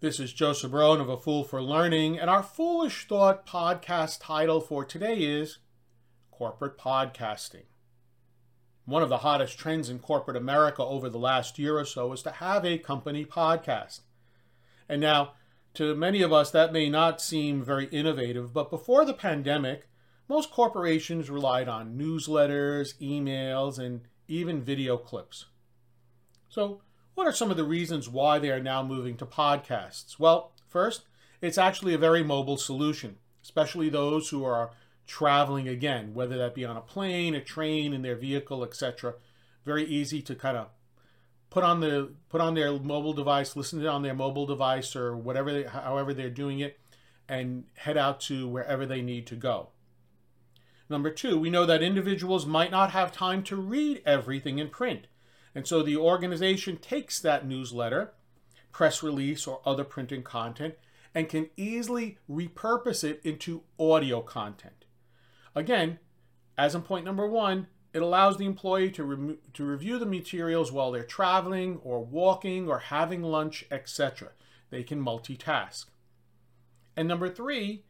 This is Joseph Brown of A Fool for Learning, and our Foolish Thought podcast title for today is Corporate Podcasting. One of the hottest trends in corporate America over the last year or so is to have a company podcast. And now, to many of us, that may not seem very innovative, but before the pandemic, most corporations relied on newsletters, emails, and even video clips. So, what are some of the reasons why they are now moving to podcasts? Well, first, it's actually a very mobile solution, especially those who are traveling again, whether that be on a plane, a train, in their vehicle, etc. Very easy to kind of put on the put on their mobile device, listen to it on their mobile device or whatever, they, however they're doing it, and head out to wherever they need to go. Number two, we know that individuals might not have time to read everything in print. And so the organization takes that newsletter, press release, or other printing content and can easily repurpose it into audio content. Again, as in point number one, it allows the employee to, rem- to review the materials while they're traveling or walking or having lunch, etc. They can multitask. And number three,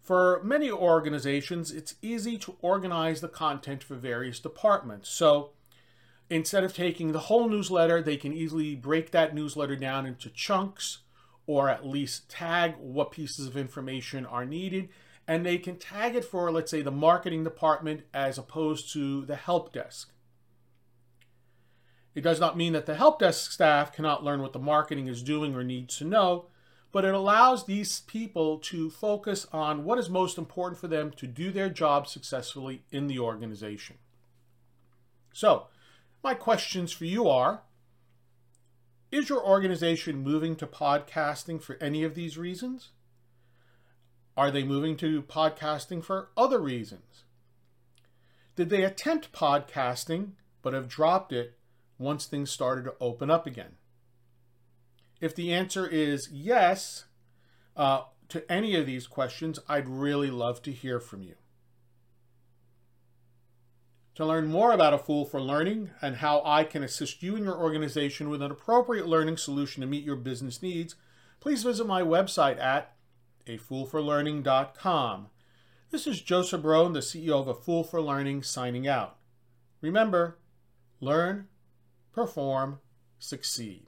for many organizations, it's easy to organize the content for various departments. So instead of taking the whole newsletter, they can easily break that newsletter down into chunks or at least tag what pieces of information are needed. And they can tag it for, let's say, the marketing department as opposed to the help desk. It does not mean that the help desk staff cannot learn what the marketing is doing or needs to know, but it allows these people to focus on what is most important for them to do their job successfully in the organization. So, my questions for you are Is your organization moving to podcasting for any of these reasons? Are they moving to podcasting for other reasons? Did they attempt podcasting but have dropped it once things started to open up again? If the answer is yes uh, to any of these questions, I'd really love to hear from you. To learn more about A Fool for Learning and how I can assist you and your organization with an appropriate learning solution to meet your business needs, please visit my website at afoolforlearning.com. This is Joseph Brown, the CEO of A Fool for Learning, signing out. Remember, learn, perform, succeed.